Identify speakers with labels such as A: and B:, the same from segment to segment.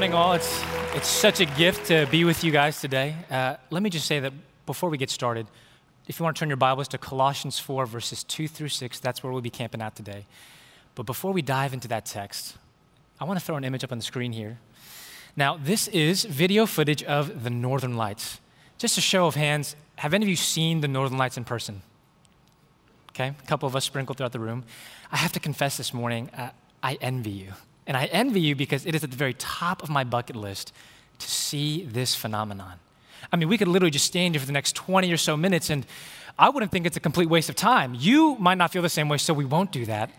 A: morning, all. It's, it's such a gift to be with you guys today. Uh, let me just say that before we get started, if you want to turn your Bibles to Colossians 4, verses 2 through 6, that's where we'll be camping out today. But before we dive into that text, I want to throw an image up on the screen here. Now, this is video footage of the Northern Lights. Just a show of hands, have any of you seen the Northern Lights in person? Okay, a couple of us sprinkled throughout the room. I have to confess this morning, uh, I envy you. And I envy you because it is at the very top of my bucket list to see this phenomenon. I mean, we could literally just stand here for the next 20 or so minutes, and I wouldn't think it's a complete waste of time. You might not feel the same way, so we won't do that.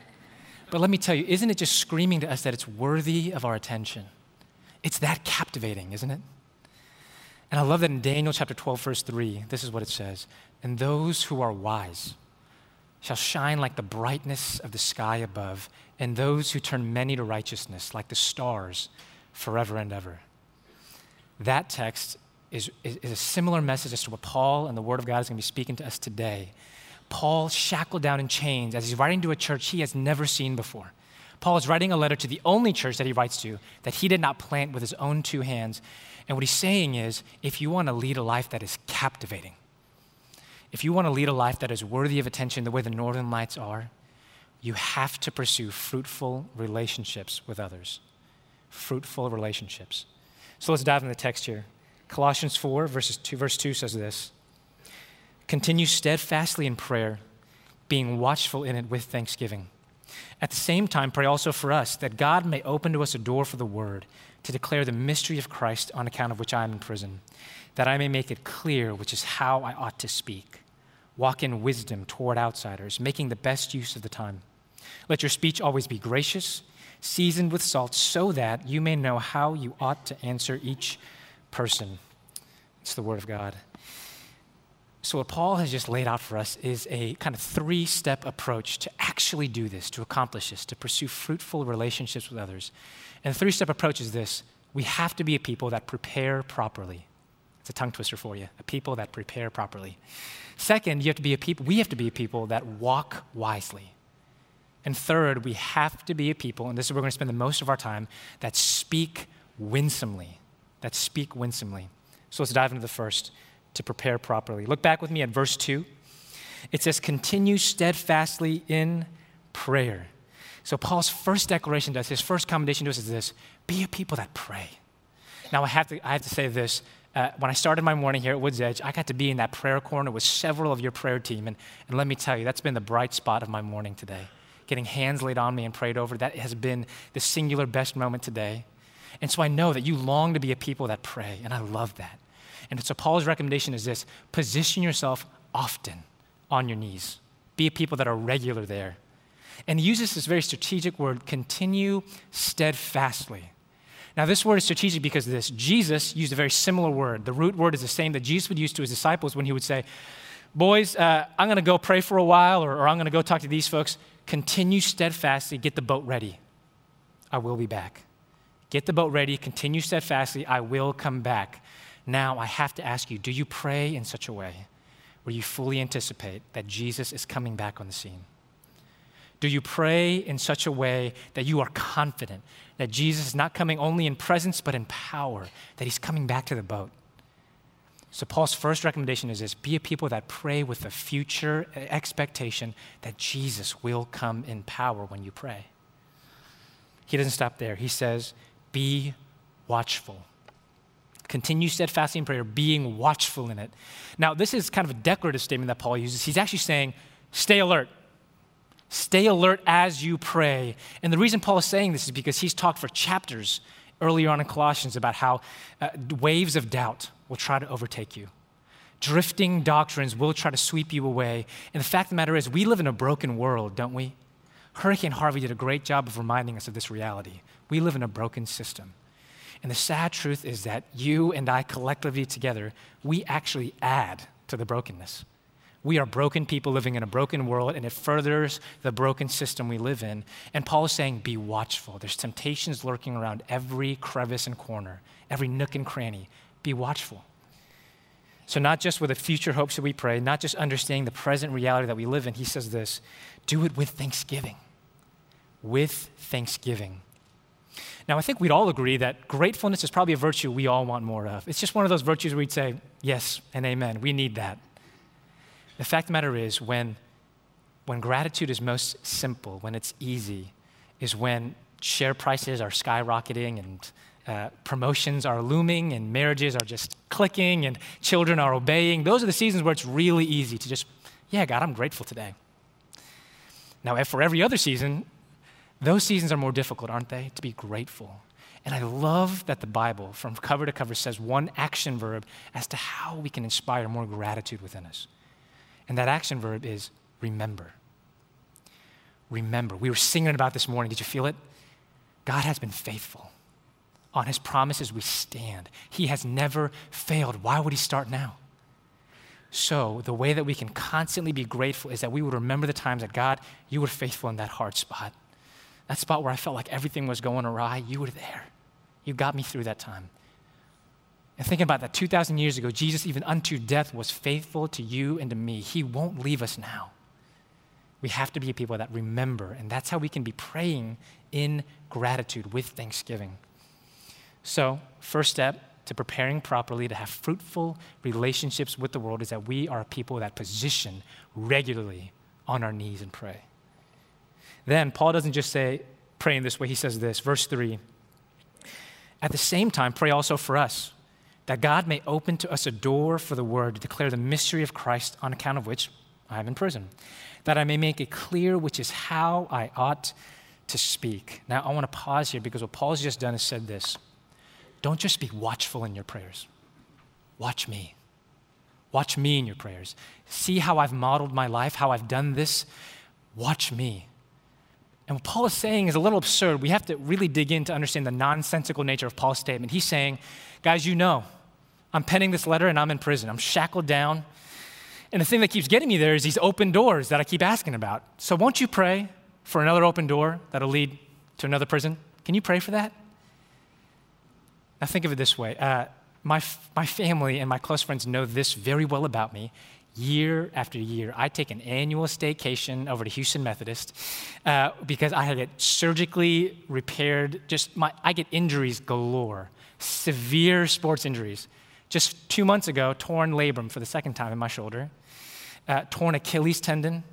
A: But let me tell you, isn't it just screaming to us that it's worthy of our attention? It's that captivating, isn't it? And I love that in Daniel chapter 12, verse 3, this is what it says And those who are wise shall shine like the brightness of the sky above, and those who turn many to righteousness like the stars forever and ever. That text is, is, is, a similar message as to what Paul and the Word of God is going to be speaking to us today. Paul, shackled down in chains, as he's writing to a church he has never seen before. Paul is writing a letter to the only church that he writes to that he did not plant with his own two hands. And what he's saying is if you want to lead a life that is captivating, if you want to lead a life that is worthy of attention the way the Northern Lights are, you have to pursue fruitful relationships with others. Fruitful relationships. So let's dive into the text here. Colossians 4, verses 2, verse 2 says this Continue steadfastly in prayer, being watchful in it with thanksgiving. At the same time, pray also for us that God may open to us a door for the word to declare the mystery of Christ on account of which I am in prison, that I may make it clear which is how I ought to speak. Walk in wisdom toward outsiders, making the best use of the time. Let your speech always be gracious, seasoned with salt, so that you may know how you ought to answer each person. It's the Word of God. So, what Paul has just laid out for us is a kind of three step approach to actually do this, to accomplish this, to pursue fruitful relationships with others. And the three step approach is this we have to be a people that prepare properly. It's a tongue twister for you, a people that prepare properly. Second, you have to be a people, we have to be a people that walk wisely. And third, we have to be a people, and this is where we're going to spend the most of our time, that speak winsomely. That speak winsomely. So let's dive into the first to prepare properly. Look back with me at verse 2. It says, continue steadfastly in prayer. So, Paul's first declaration to us, his first commendation to us is this be a people that pray. Now, I have to, I have to say this. Uh, when I started my morning here at Woods Edge, I got to be in that prayer corner with several of your prayer team. And, and let me tell you, that's been the bright spot of my morning today. Getting hands laid on me and prayed over, that has been the singular best moment today. And so I know that you long to be a people that pray, and I love that. And so Paul's recommendation is this position yourself often on your knees. Be a people that are regular there. And he uses this very strategic word continue steadfastly. Now, this word is strategic because of this. Jesus used a very similar word. The root word is the same that Jesus would use to his disciples when he would say, Boys, uh, I'm going to go pray for a while, or, or I'm going to go talk to these folks. Continue steadfastly, get the boat ready. I will be back. Get the boat ready, continue steadfastly, I will come back. Now, I have to ask you do you pray in such a way where you fully anticipate that Jesus is coming back on the scene? Do you pray in such a way that you are confident that Jesus is not coming only in presence but in power, that he's coming back to the boat? So, Paul's first recommendation is this be a people that pray with a future expectation that Jesus will come in power when you pray. He doesn't stop there. He says, be watchful. Continue steadfastly in prayer, being watchful in it. Now, this is kind of a declarative statement that Paul uses. He's actually saying, stay alert. Stay alert as you pray. And the reason Paul is saying this is because he's talked for chapters earlier on in Colossians about how uh, waves of doubt will try to overtake you. Drifting doctrines will try to sweep you away. And the fact of the matter is, we live in a broken world, don't we? Hurricane Harvey did a great job of reminding us of this reality. We live in a broken system. And the sad truth is that you and I collectively together, we actually add to the brokenness. We are broken people living in a broken world, and it furthers the broken system we live in. And Paul is saying, be watchful. There's temptations lurking around every crevice and corner, every nook and cranny. Be watchful. So, not just with the future hopes that we pray, not just understanding the present reality that we live in, he says this do it with thanksgiving. With thanksgiving. Now, I think we'd all agree that gratefulness is probably a virtue we all want more of. It's just one of those virtues where we'd say, yes and amen, we need that. The fact of the matter is, when, when gratitude is most simple, when it's easy, is when share prices are skyrocketing and uh, promotions are looming and marriages are just clicking and children are obeying. Those are the seasons where it's really easy to just, yeah, God, I'm grateful today. Now, for every other season, those seasons are more difficult, aren't they? To be grateful. And I love that the Bible, from cover to cover, says one action verb as to how we can inspire more gratitude within us. And that action verb is remember. Remember. We were singing about this morning. Did you feel it? God has been faithful. On his promises we stand. He has never failed. Why would he start now? So, the way that we can constantly be grateful is that we would remember the times that God, you were faithful in that hard spot. That spot where I felt like everything was going awry, you were there. You got me through that time. And thinking about that 2,000 years ago, Jesus, even unto death, was faithful to you and to me. He won't leave us now. We have to be people that remember, and that's how we can be praying in gratitude with thanksgiving. So, first step to preparing properly to have fruitful relationships with the world is that we are people that position regularly on our knees and pray. Then Paul doesn't just say, pray in this way. He says this, verse 3. At the same time, pray also for us, that God may open to us a door for the word to declare the mystery of Christ, on account of which I am in prison, that I may make it clear which is how I ought to speak. Now, I want to pause here because what Paul's just done is said this Don't just be watchful in your prayers, watch me. Watch me in your prayers. See how I've modeled my life, how I've done this. Watch me. And what Paul is saying is a little absurd. We have to really dig in to understand the nonsensical nature of Paul's statement. He's saying, guys, you know, I'm penning this letter and I'm in prison. I'm shackled down. And the thing that keeps getting me there is these open doors that I keep asking about. So won't you pray for another open door that'll lead to another prison? Can you pray for that? Now think of it this way. Uh, my, my family and my close friends know this very well about me year after year. I take an annual staycation over to Houston Methodist uh, because I get surgically repaired. Just my, I get injuries galore, severe sports injuries. Just two months ago, torn labrum for the second time in my shoulder, uh, torn Achilles tendon,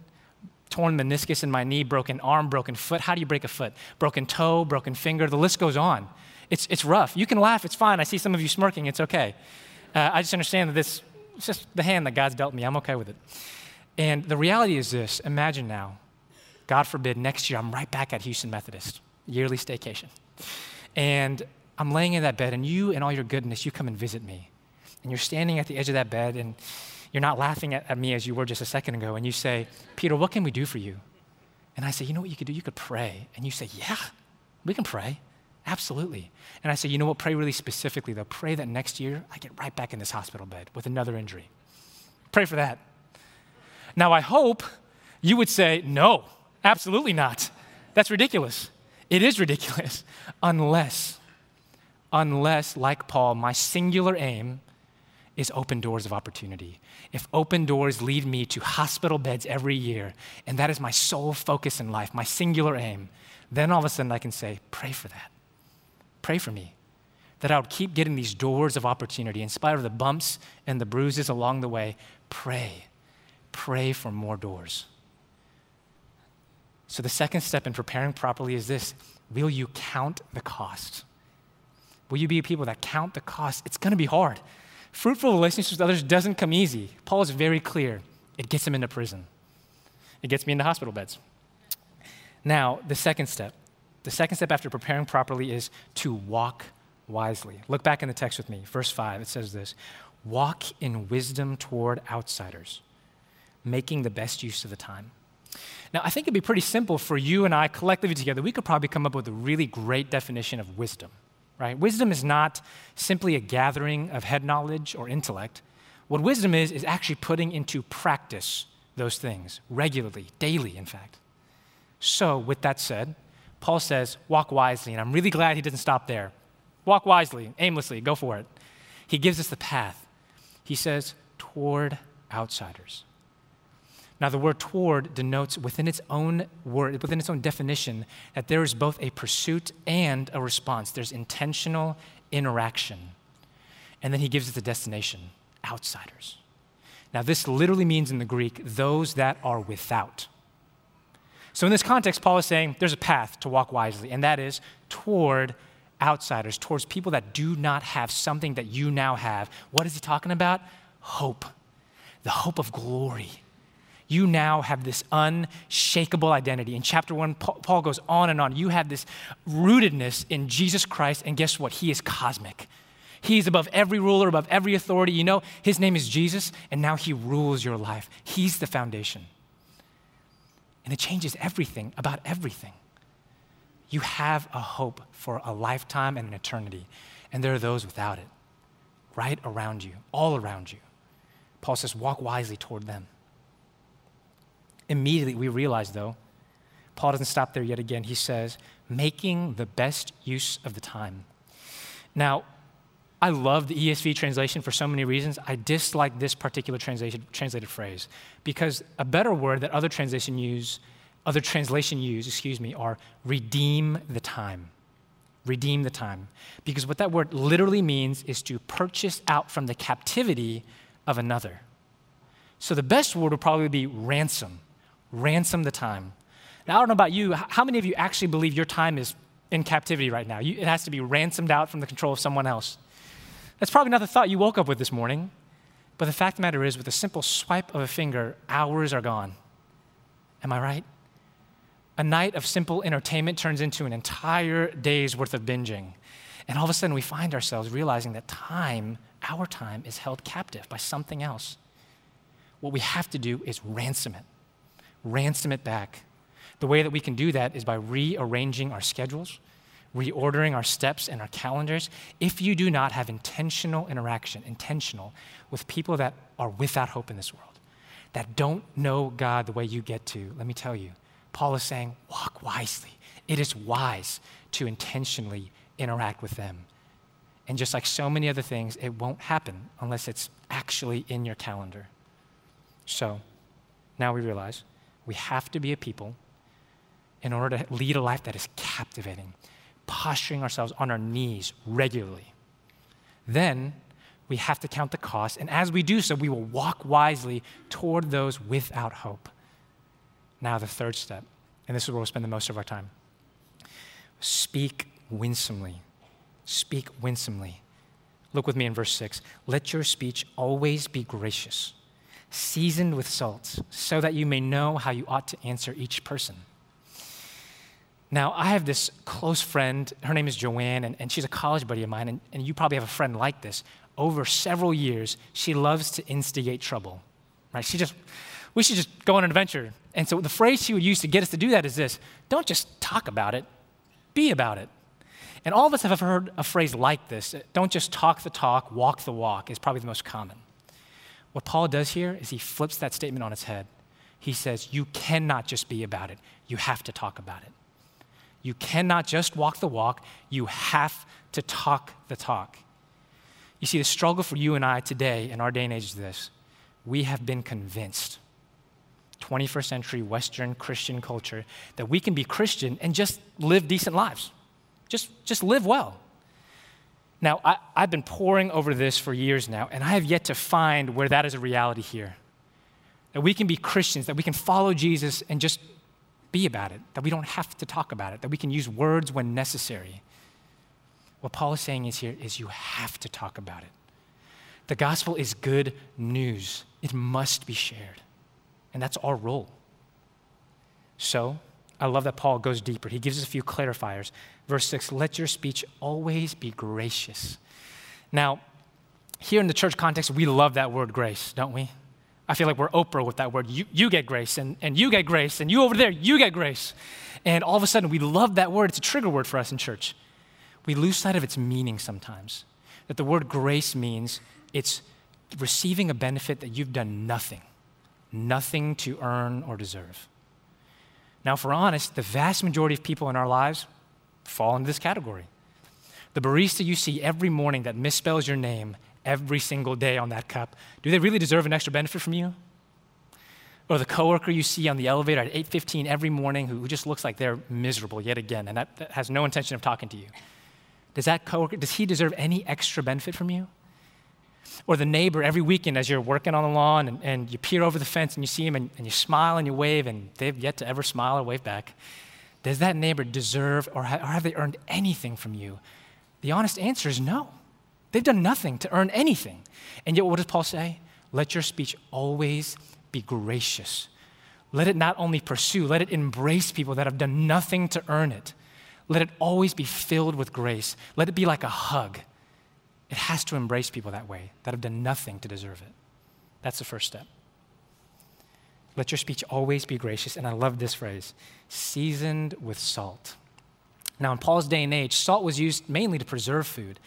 A: torn meniscus in my knee, broken arm, broken foot. How do you break a foot? Broken toe, broken finger. The list goes on. It's, it's rough. You can laugh. It's fine. I see some of you smirking. It's okay. Uh, I just understand that this it's just the hand that God's dealt me. I'm okay with it. And the reality is this imagine now, God forbid, next year I'm right back at Houston Methodist, yearly staycation. And I'm laying in that bed, and you, in all your goodness, you come and visit me. And you're standing at the edge of that bed, and you're not laughing at, at me as you were just a second ago. And you say, Peter, what can we do for you? And I say, you know what you could do? You could pray. And you say, yeah, we can pray. Absolutely. And I say, you know what? Pray really specifically, though. Pray that next year I get right back in this hospital bed with another injury. Pray for that. Now, I hope you would say, no, absolutely not. That's ridiculous. It is ridiculous. Unless, unless, like Paul, my singular aim is open doors of opportunity. If open doors lead me to hospital beds every year, and that is my sole focus in life, my singular aim, then all of a sudden I can say, pray for that. Pray for me that I would keep getting these doors of opportunity in spite of the bumps and the bruises along the way. Pray. Pray for more doors. So, the second step in preparing properly is this Will you count the cost? Will you be people that count the cost? It's going to be hard. Fruitful relationships with others doesn't come easy. Paul is very clear. It gets him into prison, it gets me into hospital beds. Now, the second step the second step after preparing properly is to walk wisely. Look back in the text with me, verse 5. It says this Walk in wisdom toward outsiders, making the best use of the time. Now, I think it'd be pretty simple for you and I collectively together. We could probably come up with a really great definition of wisdom, right? Wisdom is not simply a gathering of head knowledge or intellect. What wisdom is, is actually putting into practice those things regularly, daily, in fact. So, with that said, Paul says, walk wisely. And I'm really glad he doesn't stop there. Walk wisely, aimlessly, go for it. He gives us the path. He says, toward outsiders. Now, the word toward denotes within its own word, within its own definition, that there is both a pursuit and a response. There's intentional interaction. And then he gives it the destination outsiders. Now, this literally means in the Greek, those that are without. So, in this context, Paul is saying there's a path to walk wisely, and that is toward outsiders, towards people that do not have something that you now have. What is he talking about? Hope, the hope of glory you now have this unshakable identity. In chapter one, Paul goes on and on. You have this rootedness in Jesus Christ, and guess what? He is cosmic. He's above every ruler, above every authority. You know, his name is Jesus, and now he rules your life. He's the foundation. And it changes everything about everything. You have a hope for a lifetime and an eternity, and there are those without it, right around you, all around you. Paul says, walk wisely toward them. Immediately, we realize, though, Paul doesn't stop there yet again. He says, making the best use of the time. Now, I love the ESV translation for so many reasons. I dislike this particular translated phrase because a better word that other translation use, other translation use, excuse me, are redeem the time. Redeem the time. Because what that word literally means is to purchase out from the captivity of another. So the best word would probably be ransom ransom the time. Now, I don't know about you, how many of you actually believe your time is in captivity right now? You, it has to be ransomed out from the control of someone else. That's probably not the thought you woke up with this morning. But the fact of the matter is, with a simple swipe of a finger, hours are gone. Am I right? A night of simple entertainment turns into an entire day's worth of binging. And all of a sudden, we find ourselves realizing that time, our time, is held captive by something else. What we have to do is ransom it ransom it back. The way that we can do that is by rearranging our schedules, reordering our steps and our calendars. If you do not have intentional interaction, intentional, with people that are without hope in this world, that don't know God the way you get to, let me tell you, Paul is saying, walk wisely. It is wise to intentionally interact with them. And just like so many other things, it won't happen unless it's actually in your calendar. So now we realize we have to be a people in order to lead a life that is captivating, posturing ourselves on our knees regularly. Then we have to count the cost, and as we do so, we will walk wisely toward those without hope. Now, the third step, and this is where we'll spend the most of our time speak winsomely. Speak winsomely. Look with me in verse 6. Let your speech always be gracious seasoned with salt, so that you may know how you ought to answer each person. Now, I have this close friend. Her name is Joanne, and, and she's a college buddy of mine, and, and you probably have a friend like this. Over several years, she loves to instigate trouble. Right? She just, we should just go on an adventure. And so the phrase she would use to get us to do that is this don't just talk about it, be about it. And all of us have heard a phrase like this don't just talk the talk, walk the walk, is probably the most common. What Paul does here is he flips that statement on its head. He says, You cannot just be about it, you have to talk about it. You cannot just walk the walk, you have to talk the talk. You see, the struggle for you and I today in our day and age is this we have been convinced, 21st century Western Christian culture, that we can be Christian and just live decent lives. Just, just live well. Now, I, have been poring over this for years now, and I have yet to find where that is a reality here. That we can be Christians, that we can follow Jesus and just be about it, that we don't have to talk about it, that we can use words when necessary. What Paul is saying is here is you have to talk about it. The gospel is good news, it must be shared. And that's our role. So, I love that Paul goes deeper. He gives us a few clarifiers. Verse 6 let your speech always be gracious. Now, here in the church context, we love that word grace, don't we? I feel like we're Oprah with that word. You, you get grace, and, and you get grace, and you over there, you get grace. And all of a sudden, we love that word. It's a trigger word for us in church. We lose sight of its meaning sometimes. That the word grace means it's receiving a benefit that you've done nothing, nothing to earn or deserve. Now, if we're honest, the vast majority of people in our lives fall into this category. The barista you see every morning that misspells your name every single day on that cup, do they really deserve an extra benefit from you? or the coworker you see on the elevator at 8:15 every morning who just looks like they're miserable yet again and that, that has no intention of talking to you. Does that coworker does he deserve any extra benefit from you? Or the neighbor every weekend as you're working on the lawn and, and you peer over the fence and you see him and, and you smile and you wave and they've yet to ever smile or wave back. Does that neighbor deserve or, ha- or have they earned anything from you? The honest answer is no. They've done nothing to earn anything. And yet, what does Paul say? Let your speech always be gracious. Let it not only pursue, let it embrace people that have done nothing to earn it. Let it always be filled with grace. Let it be like a hug. It has to embrace people that way, that have done nothing to deserve it. That's the first step. Let your speech always be gracious. And I love this phrase seasoned with salt. Now, in Paul's day and age, salt was used mainly to preserve food.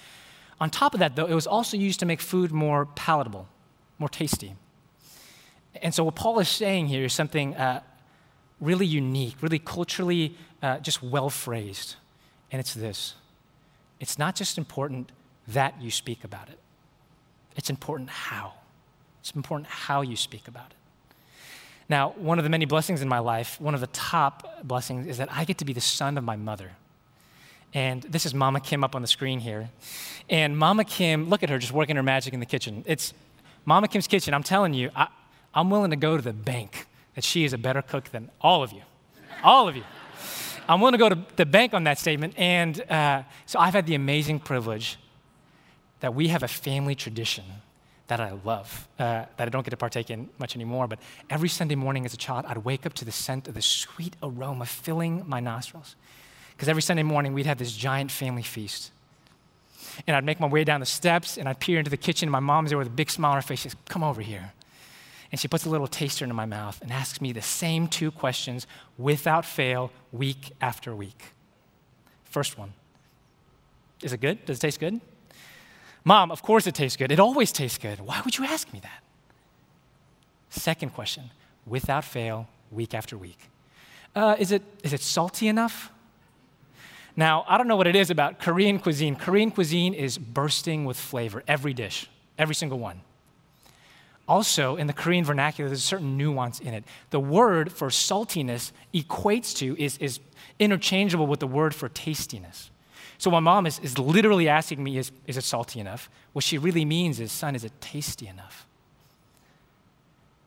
A: On top of that, though, it was also used to make food more palatable, more tasty. And so, what Paul is saying here is something uh, really unique, really culturally uh, just well phrased. And it's this it's not just important that you speak about it, it's important how. It's important how you speak about it. Now, one of the many blessings in my life, one of the top blessings, is that I get to be the son of my mother. And this is Mama Kim up on the screen here. And Mama Kim, look at her just working her magic in the kitchen. It's Mama Kim's kitchen. I'm telling you, I, I'm willing to go to the bank that she is a better cook than all of you. All of you. I'm willing to go to the bank on that statement. And uh, so I've had the amazing privilege that we have a family tradition that I love, uh, that I don't get to partake in much anymore. But every Sunday morning as a child, I'd wake up to the scent of the sweet aroma filling my nostrils. Because every Sunday morning, we'd have this giant family feast. And I'd make my way down the steps and I'd peer into the kitchen. And my mom's there with a big smile on her face. She says, Come over here. And she puts a little taster into my mouth and asks me the same two questions without fail, week after week. First one Is it good? Does it taste good? Mom, of course it tastes good. It always tastes good. Why would you ask me that? Second question, without fail, week after week. Uh, is, it, is it salty enough? Now, I don't know what it is about Korean cuisine. Korean cuisine is bursting with flavor, every dish, every single one. Also, in the Korean vernacular, there's a certain nuance in it. The word for saltiness equates to, is, is interchangeable with the word for tastiness. So my mom is, is literally asking me, is, is it salty enough? What she really means is, son, is it tasty enough?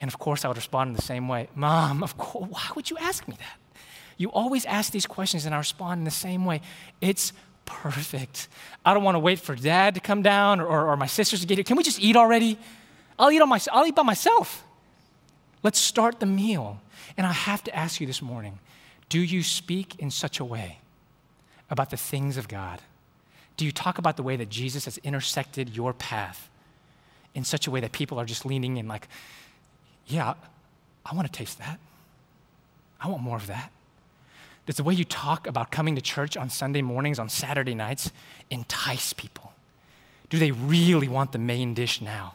A: And of course, I would respond in the same way Mom, of course, why would you ask me that? You always ask these questions, and I respond in the same way. It's perfect. I don't want to wait for dad to come down or, or, or my sisters to get here. Can we just eat already? I'll eat, on my, I'll eat by myself. Let's start the meal. And I have to ask you this morning do you speak in such a way about the things of God? Do you talk about the way that Jesus has intersected your path in such a way that people are just leaning in, like, yeah, I want to taste that. I want more of that. Does the way you talk about coming to church on Sunday mornings, on Saturday nights, entice people? Do they really want the main dish now?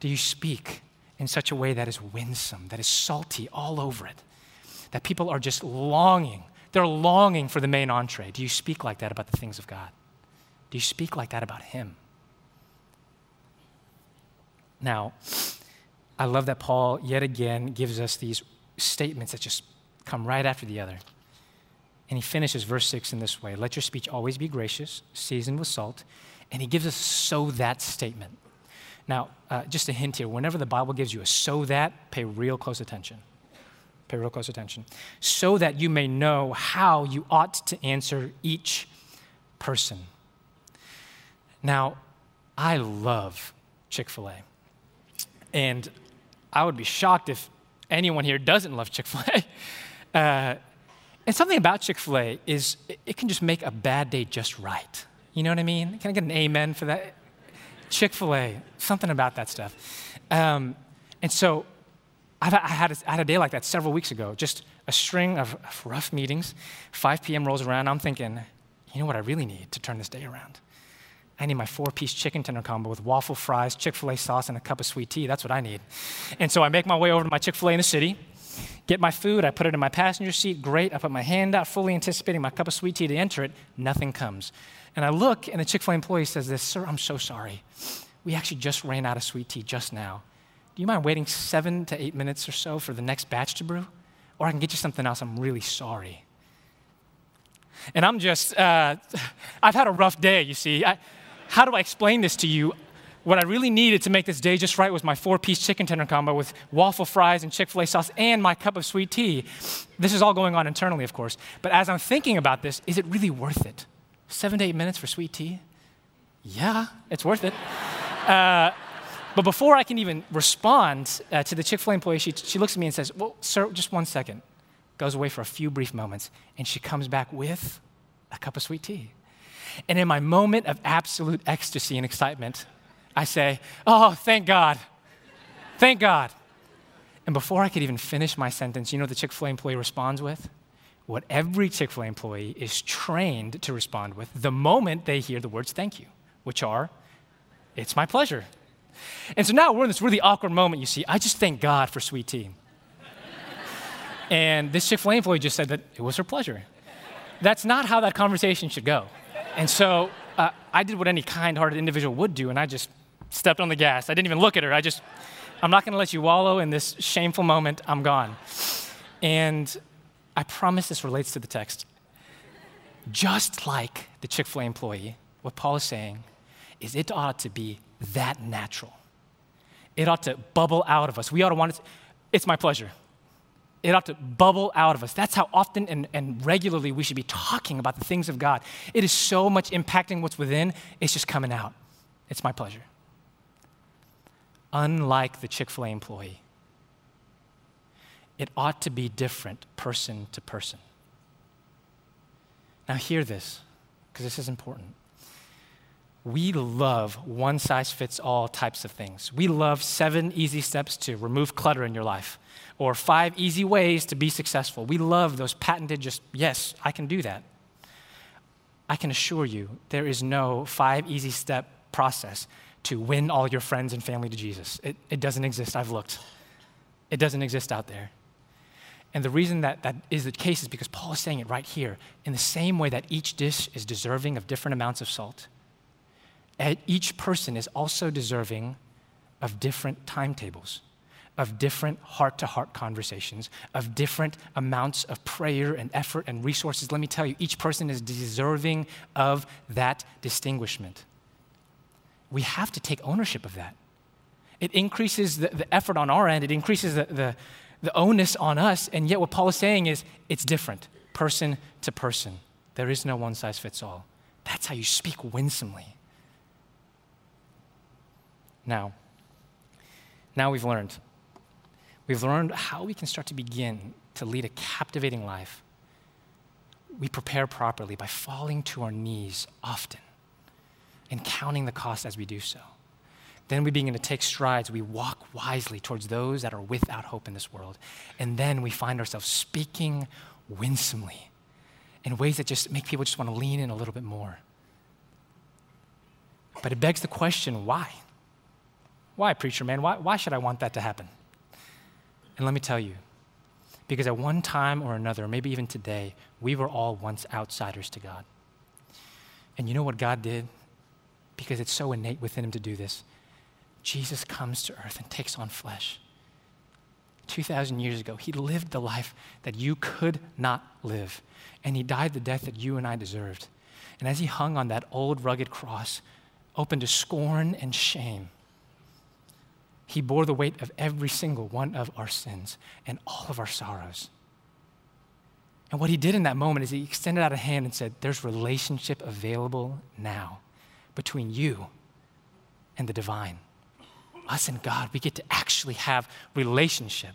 A: Do you speak in such a way that is winsome, that is salty all over it, that people are just longing? They're longing for the main entree. Do you speak like that about the things of God? Do you speak like that about Him? Now, I love that Paul yet again gives us these statements that just come right after the other. And he finishes verse 6 in this way Let your speech always be gracious, seasoned with salt. And he gives us so that statement. Now, uh, just a hint here whenever the Bible gives you a so that, pay real close attention. Pay real close attention. So that you may know how you ought to answer each person. Now, I love Chick fil A. And I would be shocked if anyone here doesn't love Chick fil A. Uh, and something about Chick fil A is it, can just make a bad day just right. You know what I mean? Can I get an amen for that? Chick fil A, something about that stuff. Um, and so I've, I, had a, I had a day like that several weeks ago, just a string of, of rough meetings. 5 p.m. rolls around. I'm thinking, you know what I really need to turn this day around? I need my four piece chicken tender combo with waffle fries, Chick fil A sauce, and a cup of sweet tea. That's what I need. And so I make my way over to my Chick fil A in the city get my food, I put it in my passenger seat, great. I put my hand out, fully anticipating my cup of sweet tea to enter it, nothing comes. And I look, and the Chick fil A employee says this Sir, I'm so sorry. We actually just ran out of sweet tea just now. Do you mind waiting seven to eight minutes or so for the next batch to brew? Or I can get you something else. I'm really sorry. And I'm just, uh, I've had a rough day, you see. I, how do I explain this to you? What I really needed to make this day just right was my four piece chicken tender combo with waffle fries and Chick fil A sauce and my cup of sweet tea. This is all going on internally, of course. But as I'm thinking about this, is it really worth it? Seven to eight minutes for sweet tea? Yeah, it's worth it. Uh, but before I can even respond uh, to the Chick fil A employee, she, she looks at me and says, Well, sir, just one second. Goes away for a few brief moments, and she comes back with a cup of sweet tea. And in my moment of absolute ecstasy and excitement, I say, Oh, thank God. Thank God. And before I could even finish my sentence, you know the Chick fil A employee responds with? What every Chick fil A employee is trained to respond with the moment they hear the words thank you, which are, It's my pleasure. And so now we're in this really awkward moment, you see. I just thank God for sweet tea. and this Chick fil A employee just said that it was her pleasure. That's not how that conversation should go. And so uh, I did what any kind hearted individual would do, and I just stepped on the gas. I didn't even look at her. I just, I'm not going to let you wallow in this shameful moment. I'm gone. And I promise this relates to the text. Just like the Chick fil A employee, what Paul is saying is it ought to be that natural. It ought to bubble out of us. We ought to want it. It's my pleasure. It ought to bubble out of us. That's how often and, and regularly we should be talking about the things of God. It is so much impacting what's within, it's just coming out. It's my pleasure unlike the Chick fil A employee. It ought to be different person to person. Now, hear this, because this is important. We love one size fits all types of things. We love seven easy steps to remove clutter in your life, or five easy ways to be successful. We love those patented, just, yes, I can do that. I can assure you, there is no five easy step process to win all your friends and family to Jesus. It, it doesn't exist. I've looked. It doesn't exist out there. And the reason that that is the case is because Paul is saying it right here. In the same way that each dish is deserving of different amounts of salt, each person is also deserving of different timetables, of different heart to heart conversations, of different amounts of prayer and effort and resources. Let me tell you, each person is deserving of that distinguishment we have to take ownership of that. It increases the, the effort on our end, it increases the, the, the onus on us, and yet what Paul is saying is it's different, person to person. There is no one size fits all. That's how you speak winsomely. Now, now we've learned. We've learned how we can start to begin to lead a captivating life. We prepare properly by falling to our knees often and counting the cost as we do so. Then we begin to take strides. We walk wisely towards those that are without hope in this world. And then we find ourselves speaking winsomely in ways that just make people just want to lean in a little bit more. But it begs the question why? Why, preacher man? Why, why should I want that to happen? And let me tell you, because at one time or another, maybe even today, we were all once outsiders to God. And you know what God did? because it's so innate within him to do this. Jesus comes to earth and takes on flesh. 2,000 years ago, he lived the life that you could not live, and he died the death that you and I deserved. And as he hung on that old rugged cross, open to scorn and shame, he bore the weight of every single one of our sins and all of our sorrows. And what he did in that moment is he extended out a hand and said, There's relationship available now between you and the divine. Us and God, we get to actually have relationship.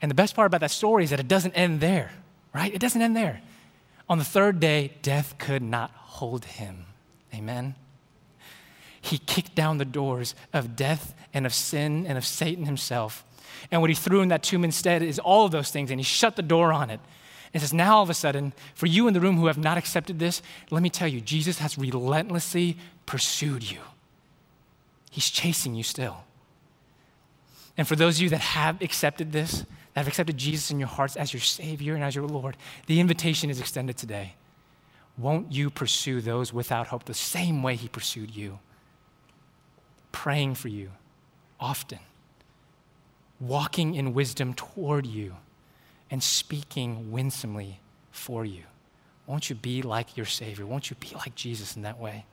A: And the best part about that story is that it doesn't end there, right? It doesn't end there. On the third day, death could not hold him. Amen. He kicked down the doors of death and of sin and of Satan himself. And what he threw in that tomb instead is all of those things, and he shut the door on it. It says, now all of a sudden, for you in the room who have not accepted this, let me tell you, Jesus has relentlessly pursued you. He's chasing you still. And for those of you that have accepted this, that have accepted Jesus in your hearts as your Savior and as your Lord, the invitation is extended today. Won't you pursue those without hope the same way He pursued you? Praying for you, often, walking in wisdom toward you and speaking winsomely for you. Won't you be like your Savior? Won't you be like Jesus in that way?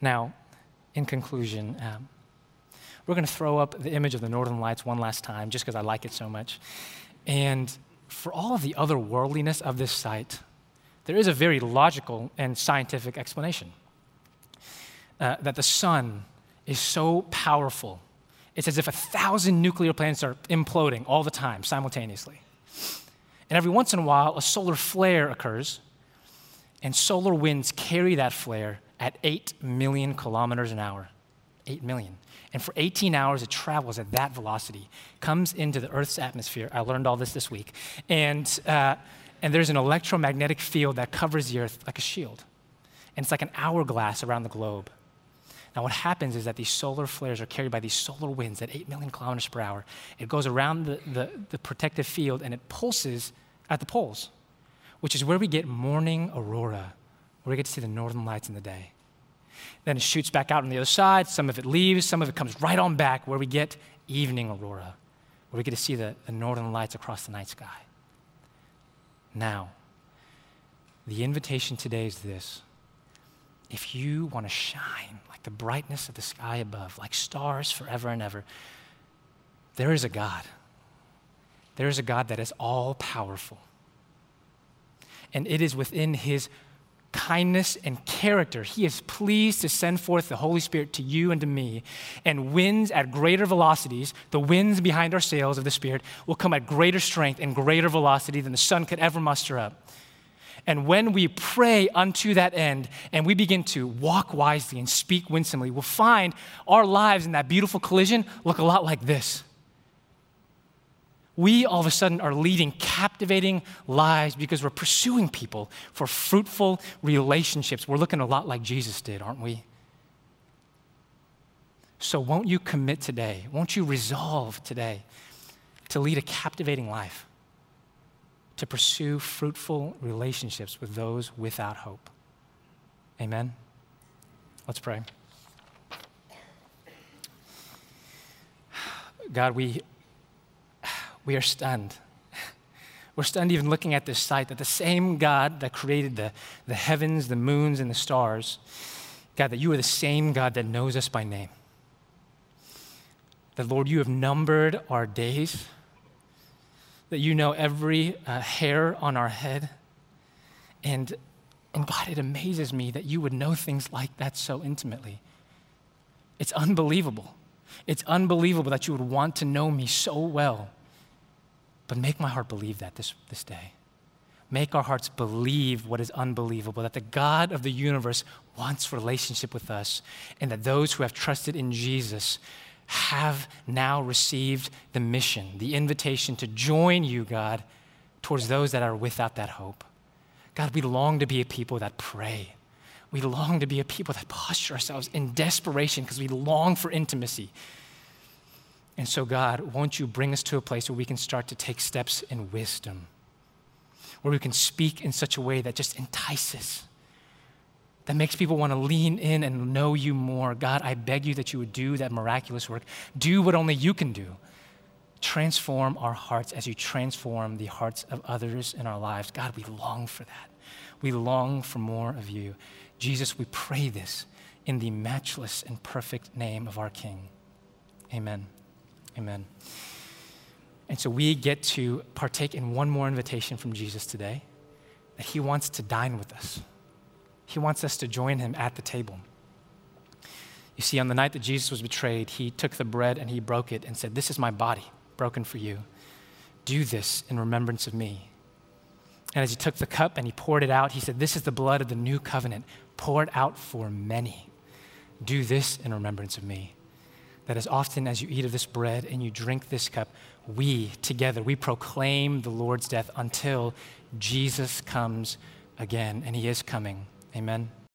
A: Now, in conclusion, um, we're going to throw up the image of the Northern Lights one last time just because I like it so much. And for all of the other worldliness of this sight, there is a very logical and scientific explanation uh, that the sun is so powerful. It's as if a thousand nuclear plants are imploding all the time, simultaneously. And every once in a while, a solar flare occurs, and solar winds carry that flare at 8 million kilometers an hour. 8 million. And for 18 hours, it travels at that velocity, comes into the Earth's atmosphere. I learned all this this week. And, uh, and there's an electromagnetic field that covers the Earth like a shield. And it's like an hourglass around the globe. Now, what happens is that these solar flares are carried by these solar winds at 8 million kilometers per hour. It goes around the, the, the protective field and it pulses at the poles, which is where we get morning aurora, where we get to see the northern lights in the day. Then it shoots back out on the other side. Some of it leaves, some of it comes right on back where we get evening aurora, where we get to see the, the northern lights across the night sky. Now, the invitation today is this if you want to shine like the brightness of the sky above, like stars forever and ever, there is a God. There is a God that is all powerful. And it is within his kindness and character, He is pleased to send forth the Holy Spirit to you and to me. And winds at greater velocities, the winds behind our sails of the Spirit, will come at greater strength and greater velocity than the sun could ever muster up. And when we pray unto that end and we begin to walk wisely and speak winsomely, we'll find our lives in that beautiful collision look a lot like this we all of a sudden are leading captivating lives because we're pursuing people for fruitful relationships. We're looking a lot like Jesus did, aren't we? So, won't you commit today? Won't you resolve today to lead a captivating life, to pursue fruitful relationships with those without hope? Amen? Let's pray. God, we we are stunned. We're stunned even looking at this sight that the same God that created the, the heavens, the moons, and the stars, God, that you are the same God that knows us by name. That, Lord, you have numbered our days, that you know every uh, hair on our head. And, and God, it amazes me that you would know things like that so intimately. It's unbelievable. It's unbelievable that you would want to know me so well. But make my heart believe that this, this day. Make our hearts believe what is unbelievable that the God of the universe wants relationship with us, and that those who have trusted in Jesus have now received the mission, the invitation to join you, God, towards those that are without that hope. God, we long to be a people that pray. We long to be a people that posture ourselves in desperation because we long for intimacy. And so, God, won't you bring us to a place where we can start to take steps in wisdom, where we can speak in such a way that just entices, that makes people want to lean in and know you more. God, I beg you that you would do that miraculous work. Do what only you can do. Transform our hearts as you transform the hearts of others in our lives. God, we long for that. We long for more of you. Jesus, we pray this in the matchless and perfect name of our King. Amen. Amen. And so we get to partake in one more invitation from Jesus today that he wants to dine with us. He wants us to join him at the table. You see, on the night that Jesus was betrayed, he took the bread and he broke it and said, This is my body broken for you. Do this in remembrance of me. And as he took the cup and he poured it out, he said, This is the blood of the new covenant poured out for many. Do this in remembrance of me that as often as you eat of this bread and you drink this cup, we together, we proclaim the Lord's death until Jesus comes again, and he is coming. Amen.